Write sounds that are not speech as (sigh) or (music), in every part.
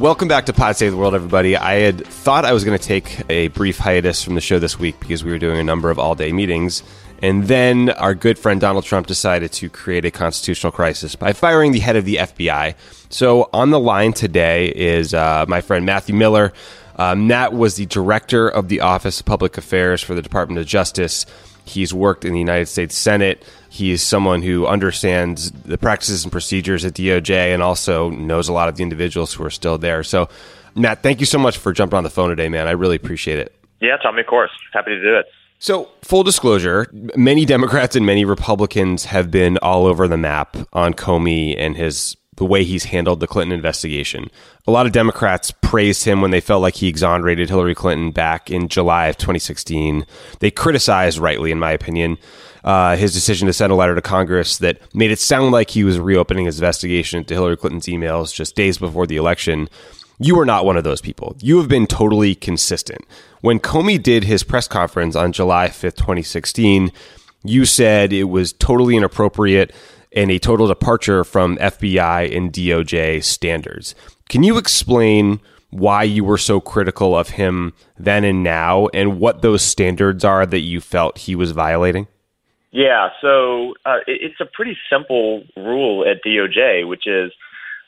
Welcome back to Pod Save the World, everybody. I had thought I was going to take a brief hiatus from the show this week because we were doing a number of all day meetings. And then our good friend Donald Trump decided to create a constitutional crisis by firing the head of the FBI. So on the line today is uh, my friend Matthew Miller. Um, Matt was the director of the Office of Public Affairs for the Department of Justice. He's worked in the United States Senate. He is someone who understands the practices and procedures at DOJ and also knows a lot of the individuals who are still there. So, Matt, thank you so much for jumping on the phone today, man. I really appreciate it. Yeah, Tommy, of course. Happy to do it. So, full disclosure, many Democrats and many Republicans have been all over the map on Comey and his the way he's handled the Clinton investigation. A lot of Democrats praised him when they felt like he exonerated Hillary Clinton back in July of 2016. They criticized, rightly, in my opinion, uh, his decision to send a letter to Congress that made it sound like he was reopening his investigation into Hillary Clinton's emails just days before the election. You are not one of those people. You have been totally consistent. When Comey did his press conference on July 5th, 2016, you said it was totally inappropriate and a total departure from FBI and DOJ standards. Can you explain why you were so critical of him then and now and what those standards are that you felt he was violating? Yeah, so uh, it's a pretty simple rule at DOJ, which is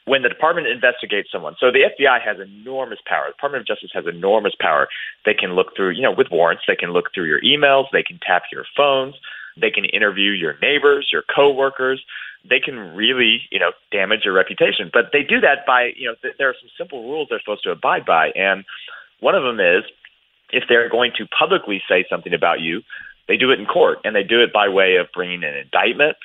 when the department investigates someone. So the FBI has enormous power. The Department of Justice has enormous power. They can look through, you know, with warrants, they can look through your emails, they can tap your phones, they can interview your neighbors, your coworkers. They can really, you know, damage your reputation. But they do that by, you know, th- there are some simple rules they're supposed to abide by. And one of them is if they're going to publicly say something about you, they do it in court, and they do it by way of bringing an indictment,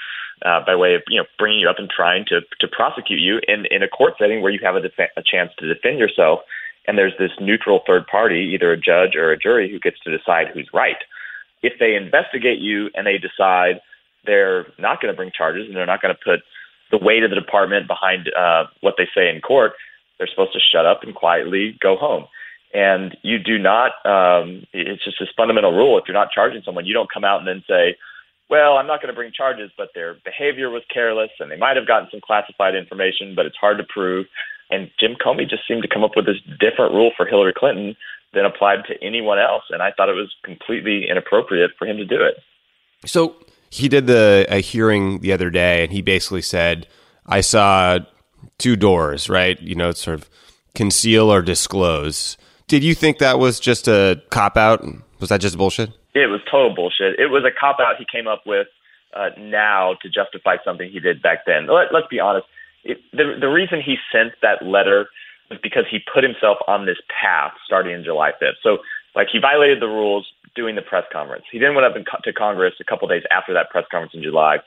uh, by way of you know bringing you up and trying to to prosecute you in in a court setting where you have a, def- a chance to defend yourself. And there's this neutral third party, either a judge or a jury, who gets to decide who's right if they investigate you and they decide they're not going to bring charges and they're not going to put the weight of the department behind uh, what they say in court, they're supposed to shut up and quietly go home. And you do not, um, it's just this fundamental rule. If you're not charging someone, you don't come out and then say, well, I'm not going to bring charges, but their behavior was careless and they might have gotten some classified information, but it's hard to prove. And Jim Comey just seemed to come up with this different rule for Hillary Clinton than applied to anyone else. And I thought it was completely inappropriate for him to do it. So he did the a hearing the other day, and he basically said, "I saw two doors, right? You know, sort of conceal or disclose." Did you think that was just a cop out? Was that just bullshit? It was total bullshit. It was a cop out he came up with uh, now to justify something he did back then. Let, us be honest. It, the the reason he sent that letter was because he put himself on this path starting in July 5th. So, like, he violated the rules doing the press conference. He then went up to Congress a couple days after that press conference in July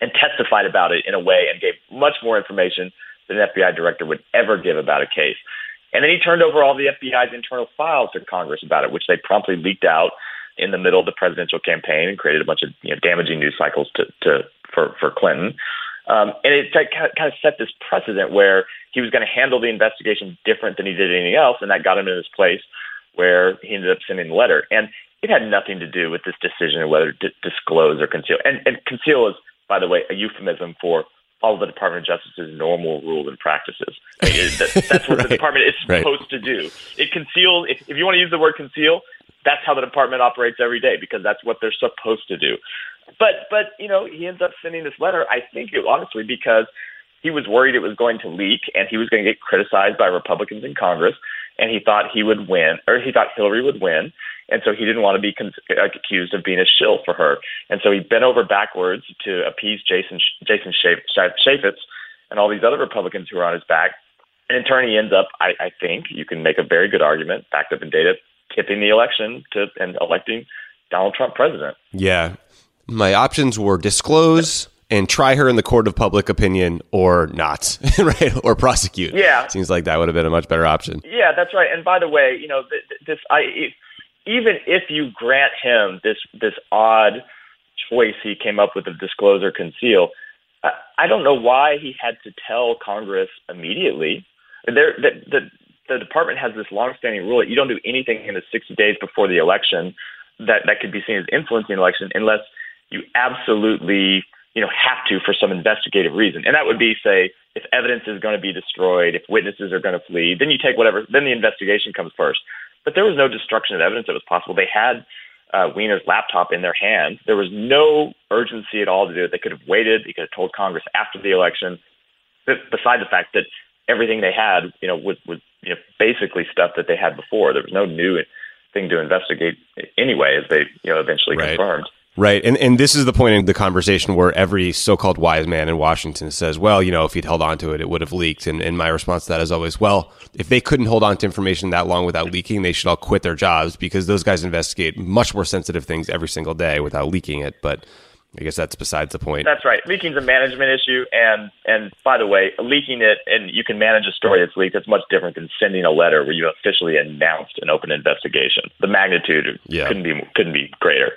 and testified about it in a way and gave much more information than an FBI director would ever give about a case. And then he turned over all the FBI's internal files to Congress about it, which they promptly leaked out in the middle of the presidential campaign and created a bunch of you know, damaging news cycles to, to for for Clinton. Um, and it kind of set this precedent where he was going to handle the investigation different than he did anything else, and that got him in this place where he ended up sending the letter. And it had nothing to do with this decision of whether to disclose or conceal. And, and conceal is, by the way, a euphemism for all of the Department of Justice's normal rules and practices. I mean, that, that's what (laughs) right. the department is supposed right. to do. It conceals. If, if you want to use the word conceal, that's how the department operates every day because that's what they're supposed to do. But but you know he ends up sending this letter. I think it, honestly because he was worried it was going to leak and he was going to get criticized by Republicans in Congress, and he thought he would win or he thought Hillary would win, and so he didn't want to be con- accused of being a shill for her, and so he bent over backwards to appease Jason Jason Chaffetz and all these other Republicans who are on his back. And in turn, he ends up, I, I think, you can make a very good argument, backed up in data, tipping the election to and electing Donald Trump president. Yeah, my options were disclose and try her in the court of public opinion or not, (laughs) right? Or prosecute. Yeah. Seems like that would have been a much better option. Yeah, that's right. And by the way, you know, this I even if you grant him this this odd choice he came up with of disclose or conceal, I, I don't know why he had to tell Congress immediately. There, the, the the department has this longstanding rule that you don't do anything in the 60 days before the election that that could be seen as influencing the election unless you absolutely you know have to for some investigative reason and that would be say if evidence is going to be destroyed if witnesses are going to flee then you take whatever then the investigation comes first but there was no destruction of evidence that was possible they had uh, Weiner's laptop in their hands. There was no urgency at all to do it. They could have waited. They could have told Congress after the election. But beside the fact that everything they had, you know, was, was you know, basically stuff that they had before. There was no new thing to investigate anyway, as they you know eventually right. confirmed. Right. And and this is the point in the conversation where every so-called wise man in Washington says, well, you know, if he'd held on to it, it would have leaked. And, and my response to that is always, well, if they couldn't hold on to information that long without leaking, they should all quit their jobs because those guys investigate much more sensitive things every single day without leaking it. But I guess that's besides the point. That's right. Leaking's a management issue, and and by the way, leaking it and you can manage a story that's leaked. It's much different than sending a letter where you officially announced an open investigation. The magnitude yeah. couldn't be couldn't be greater.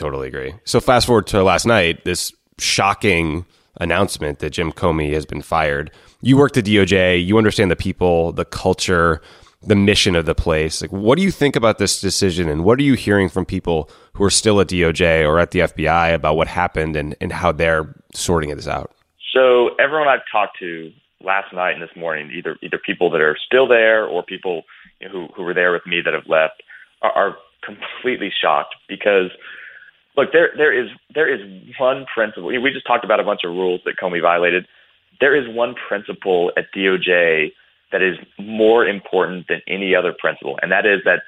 Totally agree. So fast forward to last night, this shocking announcement that Jim Comey has been fired. You worked at DOJ. You understand the people, the culture the mission of the place. Like, what do you think about this decision, and what are you hearing from people who are still at DOJ or at the FBI about what happened and, and how they're sorting this out? So, everyone I've talked to last night and this morning, either either people that are still there or people you know, who who were there with me that have left, are, are completely shocked because. Look, there there is there is one principle. We just talked about a bunch of rules that Comey violated. There is one principle at DOJ that is more important than any other principle, and that is that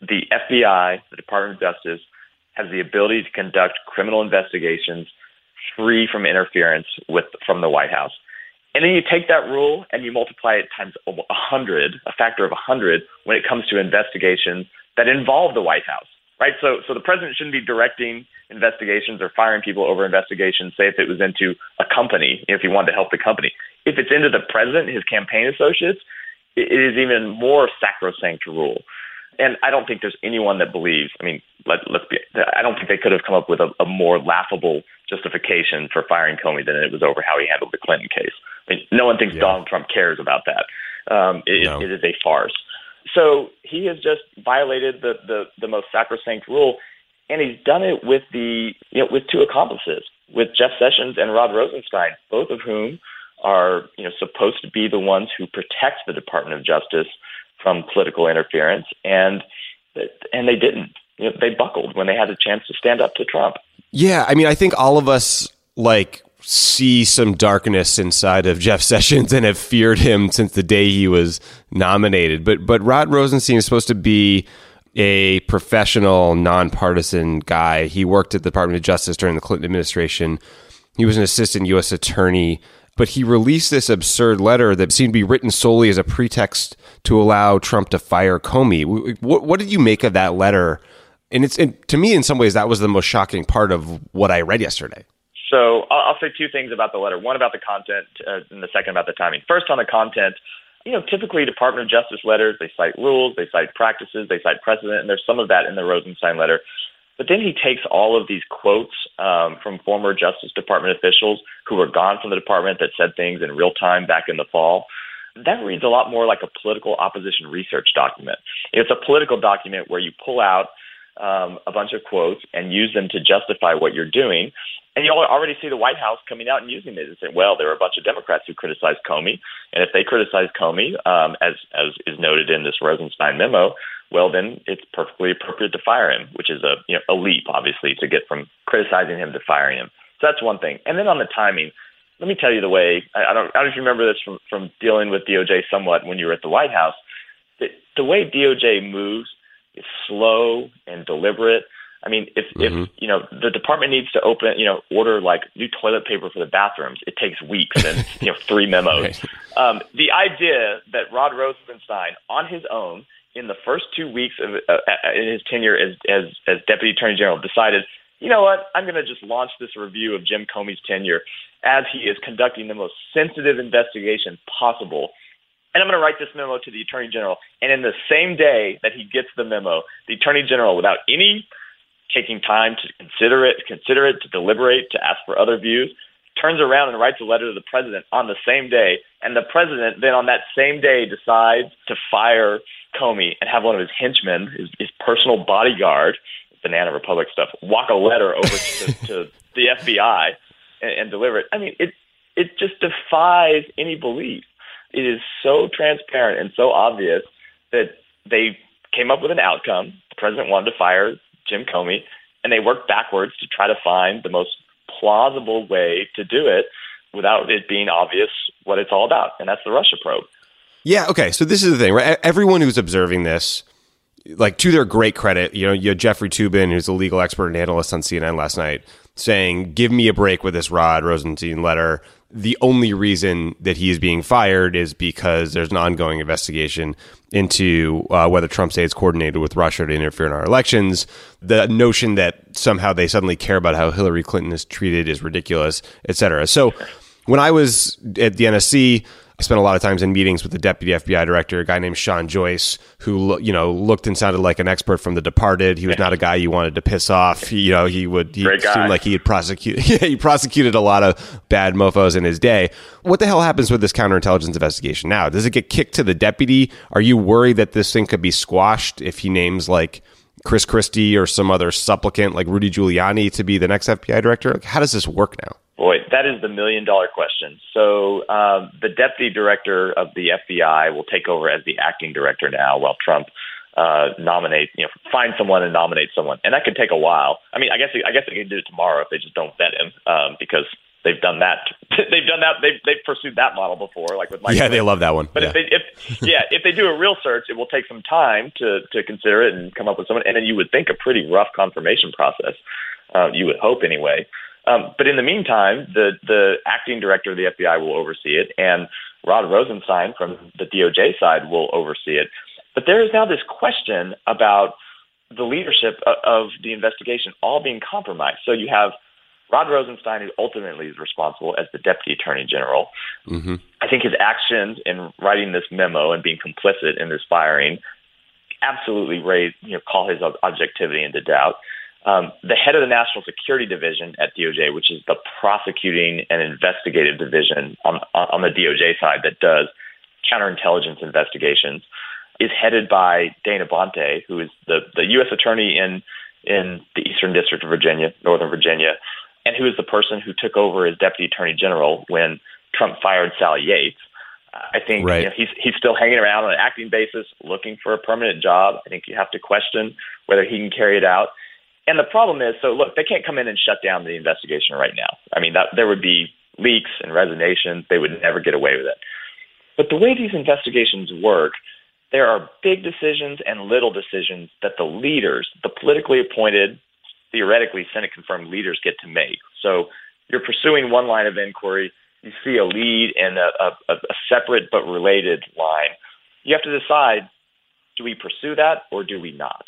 the FBI, the Department of Justice, has the ability to conduct criminal investigations free from interference with from the White House. And then you take that rule and you multiply it times a hundred, a factor of a hundred, when it comes to investigations that involve the White House, right? So, so the president shouldn't be directing investigations or firing people over investigations. Say if it was into a company, if he wanted to help the company, if it's into the president, his campaign associates, it is even more sacrosanct rule. And I don't think there's anyone that believes. I mean, let, let's be. I don't think they could have come up with a, a more laughable justification for firing Comey than it was over how he handled the Clinton case. I mean, no one thinks yeah. Donald Trump cares about that. Um, it, no. it is a farce. So he has just violated the, the, the most sacrosanct rule, and he's done it with the you know with two accomplices, with Jeff Sessions and Rod Rosenstein, both of whom are you know supposed to be the ones who protect the Department of Justice from political interference, and and they didn't. You know, they buckled when they had a chance to stand up to Trump. Yeah, I mean, I think all of us like see some darkness inside of Jeff (laughs) Sessions and have feared him since the day he was nominated. But but Rod Rosenstein is supposed to be a professional, nonpartisan guy. He worked at the Department of Justice during the Clinton administration. He was an assistant U.S. attorney but he released this absurd letter that seemed to be written solely as a pretext to allow Trump to fire Comey. What, what did you make of that letter? And it's and to me, in some ways, that was the most shocking part of what I read yesterday. So I'll, say two things about the letter. One about the content, uh, and the second about the timing. First, on the content, you know, typically Department of Justice letters, they cite rules, they cite practices, they cite precedent, and there's some of that in the Rosenstein letter. But then he takes all of these quotes um, from former Justice Department officials who were gone from the department that said things in real time back in the fall. That reads a lot more like a political opposition research document. It's a political document where you pull out um, a bunch of quotes and use them to justify what you're doing. And you already see the White House coming out and using it and saying, well, there are a bunch of Democrats who criticized Comey. And if they criticize Comey, um, as, as is noted in this Rosenstein memo, well, then it's perfectly appropriate to fire him, which is a, you know, a leap, obviously, to get from criticizing him to firing him. So that's one thing. And then on the timing, let me tell you the way, I, I, don't, I don't remember this from, from dealing with DOJ somewhat when you were at the White House. The, the way DOJ moves is slow and deliberate. I mean, if, mm-hmm. if you know the department needs to open, you know, order like new toilet paper for the bathrooms, it takes weeks and (laughs) you know three memos. Right. Um, the idea that Rod Rosenstein, on his own, in the first two weeks of uh, uh, in his tenure as, as as deputy attorney general, decided you know what? I'm going to just launch this review of Jim Comey's tenure as he is conducting the most sensitive investigation possible. And I'm going to write this memo to the Attorney General. And in the same day that he gets the memo, the Attorney General, without any taking time to consider it, consider it, to deliberate, to ask for other views, turns around and writes a letter to the president on the same day. And the president then on that same day decides to fire Comey and have one of his henchmen, his, his personal bodyguard, Banana Republic stuff, walk a letter over to, to (laughs) the FBI and, and deliver it. I mean, it it just defies any belief. It is so transparent and so obvious that they came up with an outcome. The president wanted to fire Jim Comey, and they worked backwards to try to find the most plausible way to do it without it being obvious what it's all about, and that's the Russia probe. Yeah. Okay. So this is the thing, right? Everyone who's observing this, like to their great credit, you know, you Jeffrey Toobin, who's a legal expert and analyst on CNN last night, saying, "Give me a break with this Rod Rosenstein letter." The only reason that he is being fired is because there's an ongoing investigation into uh, whether Trump's aides coordinated with Russia to interfere in our elections. The notion that somehow they suddenly care about how Hillary Clinton is treated is ridiculous, et cetera. So when I was at the NSC, I spent a lot of times in meetings with the deputy FBI director, a guy named Sean Joyce, who you know looked and sounded like an expert from The Departed. He was not a guy you wanted to piss off. He, you know, he would he seemed like he had prosecuted. (laughs) Yeah, he prosecuted a lot of bad mofo's in his day. What the hell happens with this counterintelligence investigation now? Does it get kicked to the deputy? Are you worried that this thing could be squashed if he names like Chris Christie or some other supplicant like Rudy Giuliani to be the next FBI director? Like, how does this work now? Boy, that is the million dollar question. So um, the deputy director of the FBI will take over as the acting director now, while Trump uh, nominate, you know, find someone and nominate someone, and that could take a while. I mean, I guess I guess they can do it tomorrow if they just don't vet him, um, because they've done that. (laughs) they've done that. They've they've pursued that model before, like with Mike. Yeah, they love that one. But yeah. if they if (laughs) yeah if they do a real search, it will take some time to to consider it and come up with someone, and then you would think a pretty rough confirmation process. Uh, you would hope anyway. Um, but in the meantime, the the acting director of the FBI will oversee it, and Rod Rosenstein from the DOJ side will oversee it. But there is now this question about the leadership of the investigation all being compromised. So you have Rod Rosenstein, who ultimately is responsible as the deputy attorney general. Mm-hmm. I think his actions in writing this memo and being complicit in this firing absolutely raise, you know, call his objectivity into doubt. Um, the head of the National Security Division at DOJ, which is the prosecuting and investigative division on, on the DOJ side that does counterintelligence investigations, is headed by Dana Boente, who is the, the U.S. attorney in in the Eastern District of Virginia, Northern Virginia, and who is the person who took over as deputy attorney general when Trump fired Sally Yates. I think right. you know, he's he's still hanging around on an acting basis, looking for a permanent job. I think you have to question whether he can carry it out. And the problem is, so look, they can't come in and shut down the investigation right now. I mean, that, there would be leaks and resignations. They would never get away with it. But the way these investigations work, there are big decisions and little decisions that the leaders, the politically appointed, theoretically Senate confirmed leaders get to make. So you're pursuing one line of inquiry, you see a lead and a, a, a separate but related line. You have to decide do we pursue that or do we not?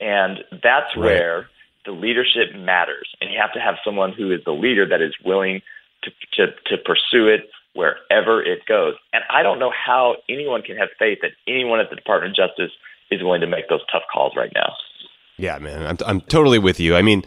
And that's right. where the leadership matters. And you have to have someone who is the leader that is willing to, to, to pursue it wherever it goes. And I don't know how anyone can have faith that anyone at the Department of Justice is willing to make those tough calls right now. Yeah, man, I'm, I'm totally with you. I mean,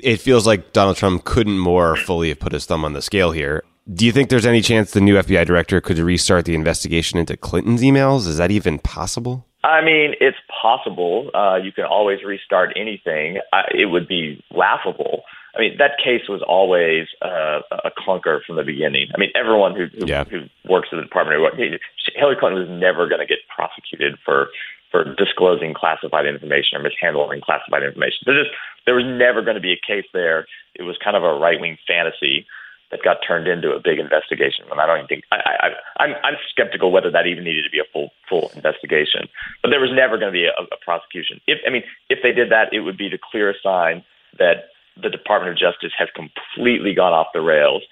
it feels like Donald Trump couldn't more fully have put his thumb on the scale here. Do you think there's any chance the new FBI director could restart the investigation into Clinton's emails? Is that even possible? I mean, it's possible. Uh, you can always restart anything. I, it would be laughable. I mean, that case was always uh, a clunker from the beginning. I mean, everyone who who, yeah. who works in the Department of Hillary Clinton was never going to get prosecuted for for disclosing classified information or mishandling classified information. There just there was never going to be a case there. It was kind of a right wing fantasy that got turned into a big investigation. And I don't even think I, I, I'm I'm skeptical whether that even needed to be a full full investigation. But there was never going to be a, a prosecution. If I mean, if they did that, it would be the clearest sign that the Department of Justice has completely gone off the rails.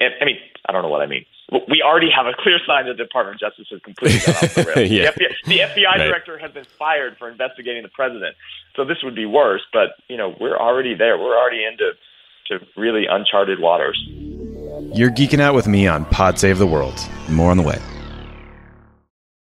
And I mean, I don't know what I mean. we already have a clear sign that the Department of Justice has completely gone off the (laughs) rails. yeah. The FBI, the FBI right. director has been fired for investigating the president. So this would be worse, but you know we're already there. We're already into to really uncharted waters. You're geeking out with me on Pod Save the World. More on the way.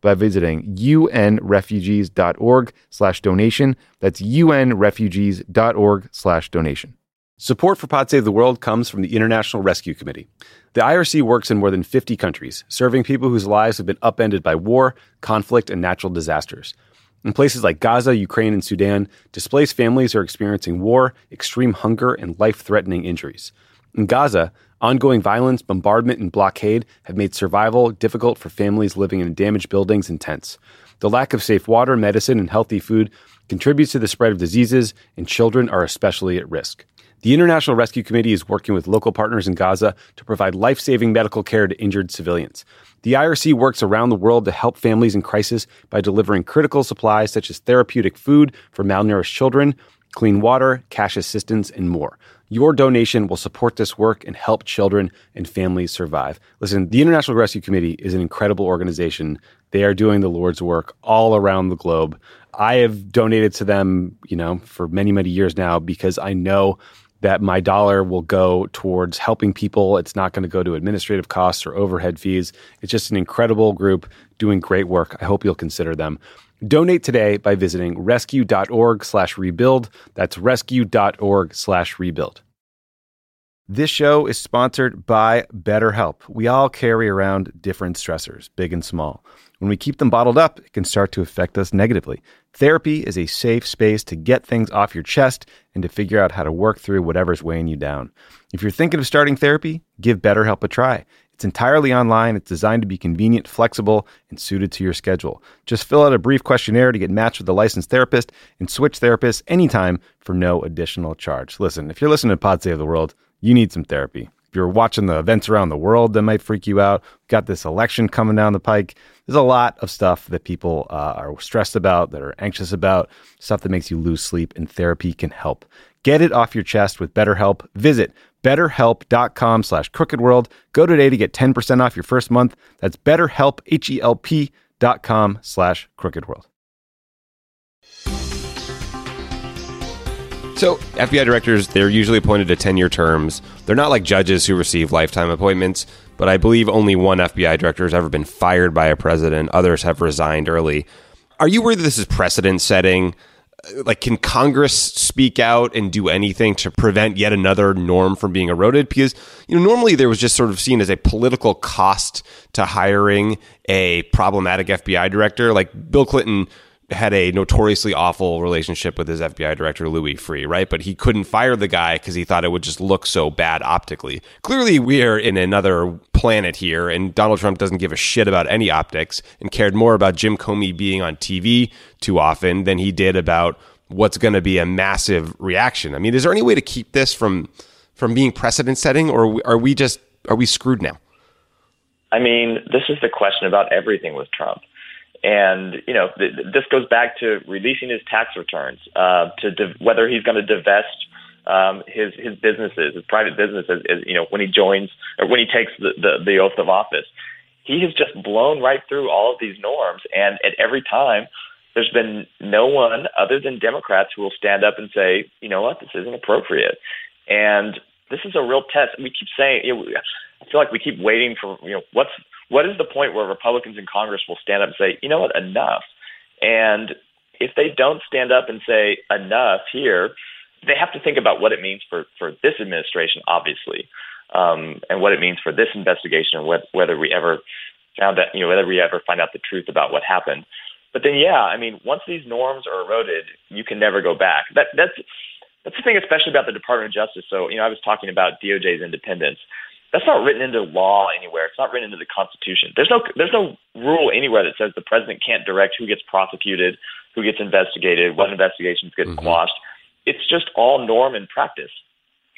by visiting unrefugees.org slash donation. That's unrefugees.org slash donation. Support for Pod Save the World comes from the International Rescue Committee. The IRC works in more than 50 countries, serving people whose lives have been upended by war, conflict, and natural disasters. In places like Gaza, Ukraine, and Sudan, displaced families are experiencing war, extreme hunger, and life threatening injuries. In Gaza, ongoing violence, bombardment, and blockade have made survival difficult for families living in damaged buildings and tents. The lack of safe water, medicine, and healthy food contributes to the spread of diseases, and children are especially at risk. The International Rescue Committee is working with local partners in Gaza to provide life saving medical care to injured civilians. The IRC works around the world to help families in crisis by delivering critical supplies such as therapeutic food for malnourished children, clean water, cash assistance, and more. Your donation will support this work and help children and families survive. Listen, the International Rescue Committee is an incredible organization. They are doing the Lord's work all around the globe. I have donated to them, you know, for many, many years now because I know that my dollar will go towards helping people. It's not going to go to administrative costs or overhead fees. It's just an incredible group doing great work. I hope you'll consider them. Donate today by visiting rescue.org slash rebuild. That's rescue.org slash rebuild. This show is sponsored by BetterHelp. We all carry around different stressors, big and small. When we keep them bottled up, it can start to affect us negatively. Therapy is a safe space to get things off your chest and to figure out how to work through whatever's weighing you down. If you're thinking of starting therapy, give BetterHelp a try. It's entirely online, it's designed to be convenient, flexible, and suited to your schedule. Just fill out a brief questionnaire to get matched with a licensed therapist and switch therapists anytime for no additional charge. Listen, if you're listening to Pod Save the World, you need some therapy. If you're watching the events around the world that might freak you out, got this election coming down the pike. There's a lot of stuff that people uh, are stressed about, that are anxious about, stuff that makes you lose sleep, and therapy can help. Get it off your chest with BetterHelp. Visit betterhelp.com slash crookedworld. Go today to get 10% off your first month. That's betterhelp, H-E-L-P dot com slash crookedworld. So, FBI directors, they're usually appointed to 10 year terms. They're not like judges who receive lifetime appointments, but I believe only one FBI director has ever been fired by a president. Others have resigned early. Are you worried that this is precedent setting? Like, can Congress speak out and do anything to prevent yet another norm from being eroded? Because, you know, normally there was just sort of seen as a political cost to hiring a problematic FBI director. Like, Bill Clinton had a notoriously awful relationship with his FBI director, Louis Freeh, right? But he couldn't fire the guy because he thought it would just look so bad optically. Clearly, we are in another planet here, and Donald Trump doesn't give a shit about any optics and cared more about Jim Comey being on TV too often than he did about what's going to be a massive reaction. I mean, is there any way to keep this from from being precedent setting, or are we just are we screwed now? I mean, this is the question about everything with Trump. And you know, th- this goes back to releasing his tax returns, uh, to div- whether he's going to divest um, his his businesses, his private businesses, is, you know, when he joins or when he takes the, the the oath of office. He has just blown right through all of these norms, and at every time, there's been no one other than Democrats who will stand up and say, you know what, this isn't appropriate. And this is a real test. We keep saying, you know, I feel like we keep waiting for, you know, what's what is the point where Republicans in Congress will stand up and say, you know what, enough? And if they don't stand up and say enough here, they have to think about what it means for, for this administration, obviously, um, and what it means for this investigation, and whether we ever found that, you know, whether we ever find out the truth about what happened. But then, yeah, I mean, once these norms are eroded, you can never go back. That, that's that's the thing, especially about the Department of Justice. So, you know, I was talking about DOJ's independence. That's not written into law anywhere. It's not written into the Constitution. There's no there's no rule anywhere that says the president can't direct who gets prosecuted, who gets investigated, what investigations get mm-hmm. quashed. It's just all norm and practice.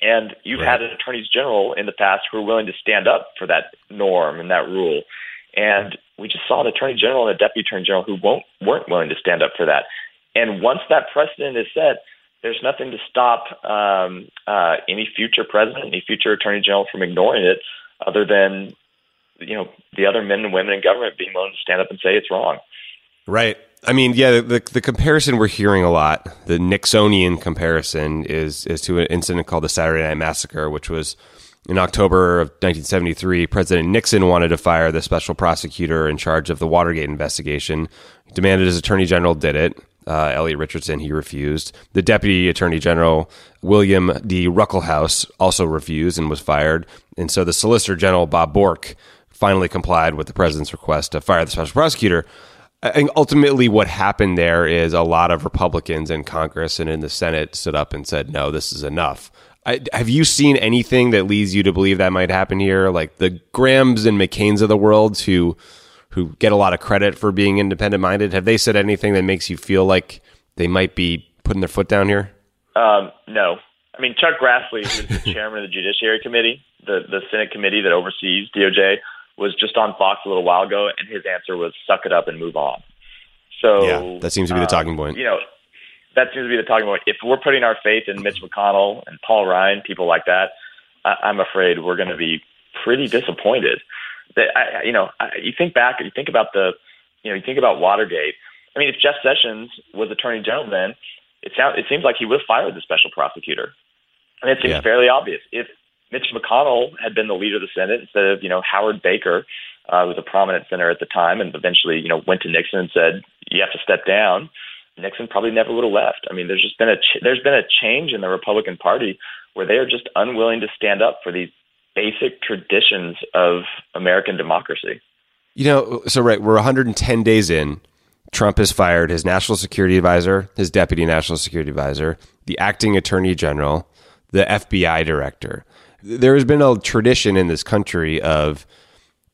And you've right. had attorneys general in the past who are willing to stand up for that norm and that rule. And we just saw an attorney general and a deputy attorney general who won't weren't willing to stand up for that. And once that precedent is set, there's nothing to stop um, uh, any future president, any future attorney general from ignoring it, other than you know the other men and women in government being willing to stand up and say it's wrong. Right. I mean, yeah, the the comparison we're hearing a lot, the Nixonian comparison, is is to an incident called the Saturday Night Massacre, which was in October of 1973. President Nixon wanted to fire the special prosecutor in charge of the Watergate investigation. He demanded his attorney general did it uh, Elliot Richardson, he refused. The Deputy Attorney General, William D. Ruckelshaus, also refused and was fired. And so the Solicitor General, Bob Bork, finally complied with the president's request to fire the special prosecutor. Think ultimately what happened there is a lot of Republicans in Congress and in the Senate stood up and said, no, this is enough. I, have you seen anything that leads you to believe that might happen here? Like the Grahams and McCain's of the world who who get a lot of credit for being independent minded. Have they said anything that makes you feel like they might be putting their foot down here? Um, no. I mean, Chuck Grassley, who's the chairman of the Judiciary Committee, the, the Senate committee that oversees DOJ, was just on Fox a little while ago, and his answer was suck it up and move on. So yeah, that seems to be the talking point. Um, you know, that seems to be the talking point. If we're putting our faith in Mitch McConnell and Paul Ryan, people like that, I, I'm afraid we're going to be pretty disappointed that I, you know, I, you think back, you think about the, you know, you think about Watergate. I mean, if Jeff Sessions was Attorney General then, it sounds it seems like he would have fired the special prosecutor. And it seems yeah. fairly obvious. If Mitch McConnell had been the leader of the Senate instead of you know Howard Baker, uh, who was a prominent senator at the time, and eventually you know went to Nixon and said you have to step down. Nixon probably never would have left. I mean, there's just been a ch- there's been a change in the Republican Party where they are just unwilling to stand up for these basic traditions of American democracy. You know, so right, we're 110 days in. Trump has fired his national security advisor, his deputy national security advisor, the acting attorney general, the FBI director. There has been a tradition in this country of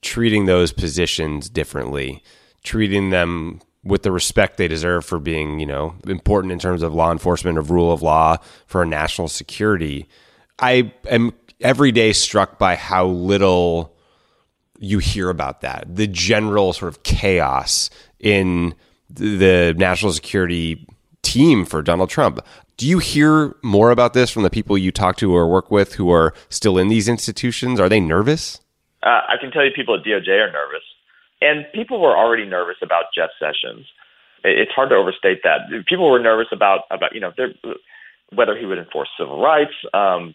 treating those positions differently, treating them with the respect they deserve for being, you know, important in terms of law enforcement, of rule of law, for national security. I am every day struck by how little you hear about that. The general sort of chaos in the national security team for Donald Trump. Do you hear more about this from the people you talk to or work with who are still in these institutions? Are they nervous? Uh, I can tell you people at DOJ are nervous. And people were already nervous about Jeff Sessions. It's hard to overstate that. People were nervous about, about you know, whether he would enforce civil rights, um,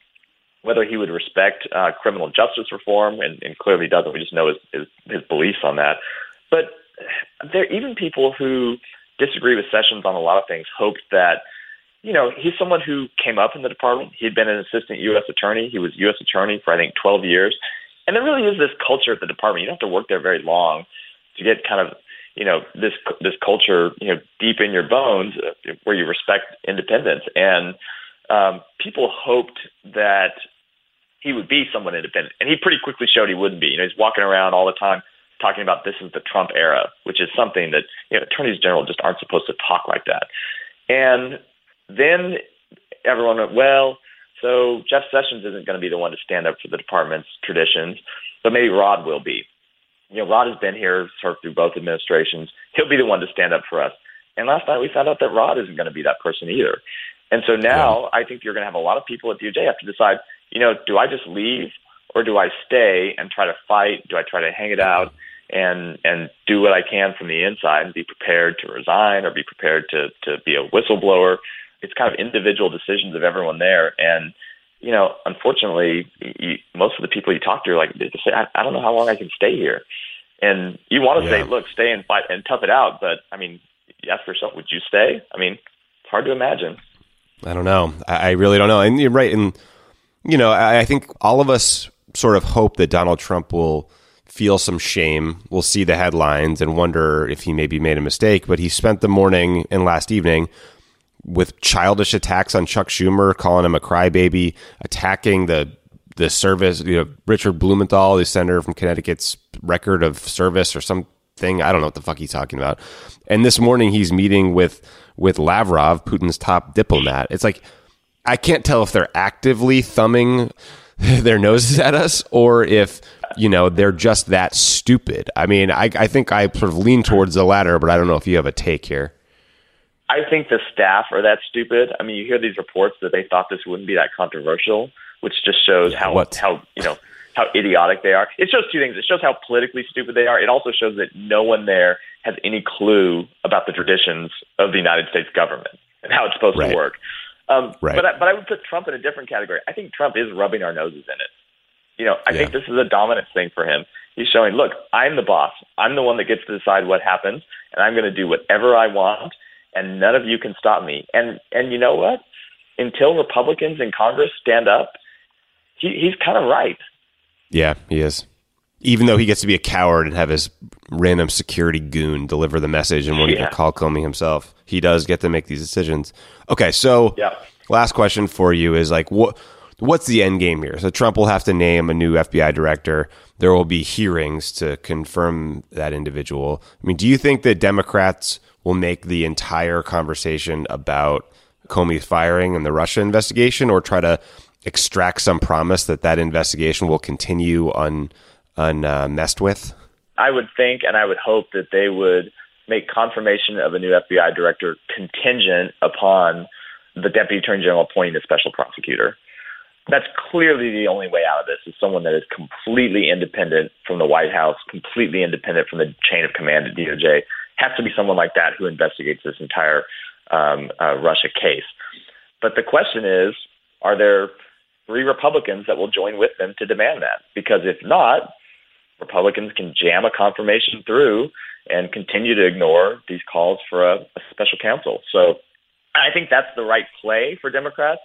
whether he would respect uh, criminal justice reform, and, and clearly doesn't. We just know his, his, his beliefs on that. But there, are even people who disagree with Sessions on a lot of things hoped that, you know, he's someone who came up in the department. He'd been an assistant U.S. attorney. He was U.S. attorney for I think 12 years, and there really is this culture at the department. You don't have to work there very long to get kind of you know this this culture you know deep in your bones uh, where you respect independence and um, people hoped that he would be someone independent, and he pretty quickly showed he wouldn't be. You know, he's walking around all the time talking about this is the Trump era, which is something that you know attorneys general just aren't supposed to talk like that. And then everyone went, well, so Jeff Sessions isn't going to be the one to stand up for the department's traditions, but maybe Rod will be. You know, Rod has been here, served through both administrations. He'll be the one to stand up for us. And last night we found out that Rod isn't going to be that person either. And so now yeah. I think you're going to have a lot of people at DOJ have to decide, you know, do I just leave or do I stay and try to fight? Do I try to hang it out and and do what I can from the inside and be prepared to resign or be prepared to to be a whistleblower? It's kind of individual decisions of everyone there, and you know, unfortunately, you, most of the people you talk to are like, they say, I, I don't know how long I can stay here, and you want to yeah. say, look, stay and fight and tough it out, but I mean, you ask yourself, would you stay? I mean, it's hard to imagine. I don't know. I, I really don't know. And you're right. And, you know, I, I think all of us sort of hope that Donald Trump will feel some shame. We'll see the headlines and wonder if he maybe made a mistake. But he spent the morning and last evening with childish attacks on Chuck Schumer, calling him a crybaby, attacking the the service. You know, Richard Blumenthal, the senator from Connecticut's record of service or something. I don't know what the fuck he's talking about. And this morning he's meeting with with Lavrov, Putin's top diplomat. It's like I can't tell if they're actively thumbing (laughs) their noses at us or if you know they're just that stupid. I mean, I, I think I sort of lean towards the latter, but I don't know if you have a take here. I think the staff are that stupid. I mean, you hear these reports that they thought this wouldn't be that controversial, which just shows how what? how you know how idiotic they are. It shows two things. It shows how politically stupid they are. It also shows that no one there has any clue about the traditions of the United States government and how it's supposed right. to work. Um, right. But I, but I would put Trump in a different category. I think Trump is rubbing our noses in it. You know, I yeah. think this is a dominance thing for him. He's showing, look, I'm the boss. I'm the one that gets to decide what happens, and I'm going to do whatever I want and none of you can stop me. And and you know what? Until Republicans in Congress stand up, he, he's kind of right. Yeah, he is. Even though he gets to be a coward and have his random security goon deliver the message and won't yeah. even call Comey himself, he does get to make these decisions. Okay, so yeah. last question for you is like what what's the end game here? So Trump will have to name a new FBI director. There will be hearings to confirm that individual. I mean, do you think that Democrats will make the entire conversation about Comey's firing and the Russia investigation, or try to extract some promise that that investigation will continue un unmessed uh, with? I would think, and I would hope that they would make confirmation of a new FBI director contingent upon the deputy attorney general appointing a special prosecutor. That's clearly the only way out of this is someone that is completely independent from the White House, completely independent from the chain of command at DOJ, has to be someone like that who investigates this entire um, uh, Russia case. But the question is, are there three Republicans that will join with them to demand that? Because if not, Republicans can jam a confirmation through and continue to ignore these calls for a, a special counsel. So I think that's the right play for Democrats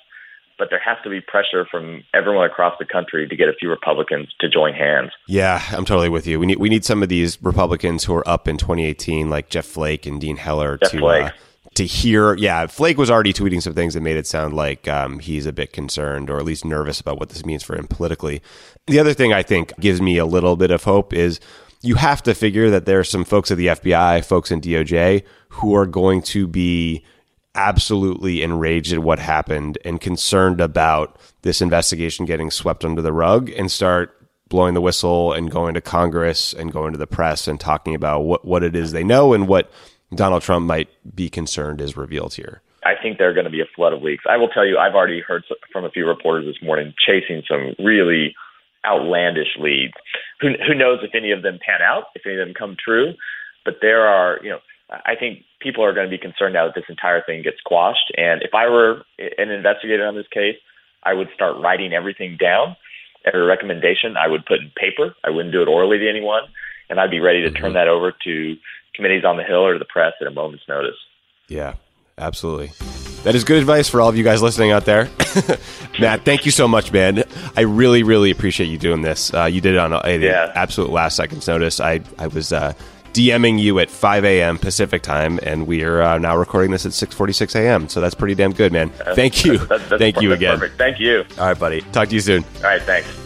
but there has to be pressure from everyone across the country to get a few Republicans to join hands. Yeah, I'm totally with you. We need we need some of these Republicans who are up in 2018, like Jeff Flake and Dean Heller, Jeff to. Uh, to hear. Yeah, Flake was already tweeting some things that made it sound like um, he's a bit concerned or at least nervous about what this means for him politically. The other thing I think gives me a little bit of hope is you have to figure that there are some folks at the FBI, folks in DOJ, who are going to be absolutely enraged at what happened and concerned about this investigation getting swept under the rug and start blowing the whistle and going to Congress and going to the press and talking about what, what it is they know and what Donald Trump might be concerned is revealed here. I think there are going to be a flood of leaks. I will tell you, I've already heard from a few reporters this morning chasing some really outlandish leads. Who, who knows if any of them pan out, if any of them come true? But there are, you know, I think people are going to be concerned now that this entire thing gets squashed. And if I were an investigator on this case, I would start writing everything down. Every recommendation I would put in paper. I wouldn't do it orally to anyone. And I'd be ready to turn mm-hmm. that over to committees on the Hill or to the press at a moment's notice. Yeah, absolutely. That is good advice for all of you guys listening out there. (laughs) Matt, thank you so much, man. I really, really appreciate you doing this. Uh, you did it on a, a yeah. absolute last seconds notice. I, I was uh, DMing you at 5 a.m. Pacific time, and we are uh, now recording this at 6:46 a.m. So that's pretty damn good, man. Thank you, that's, that's, thank you again. Perfect. Thank you. All right, buddy. Talk to you soon. All right, thanks.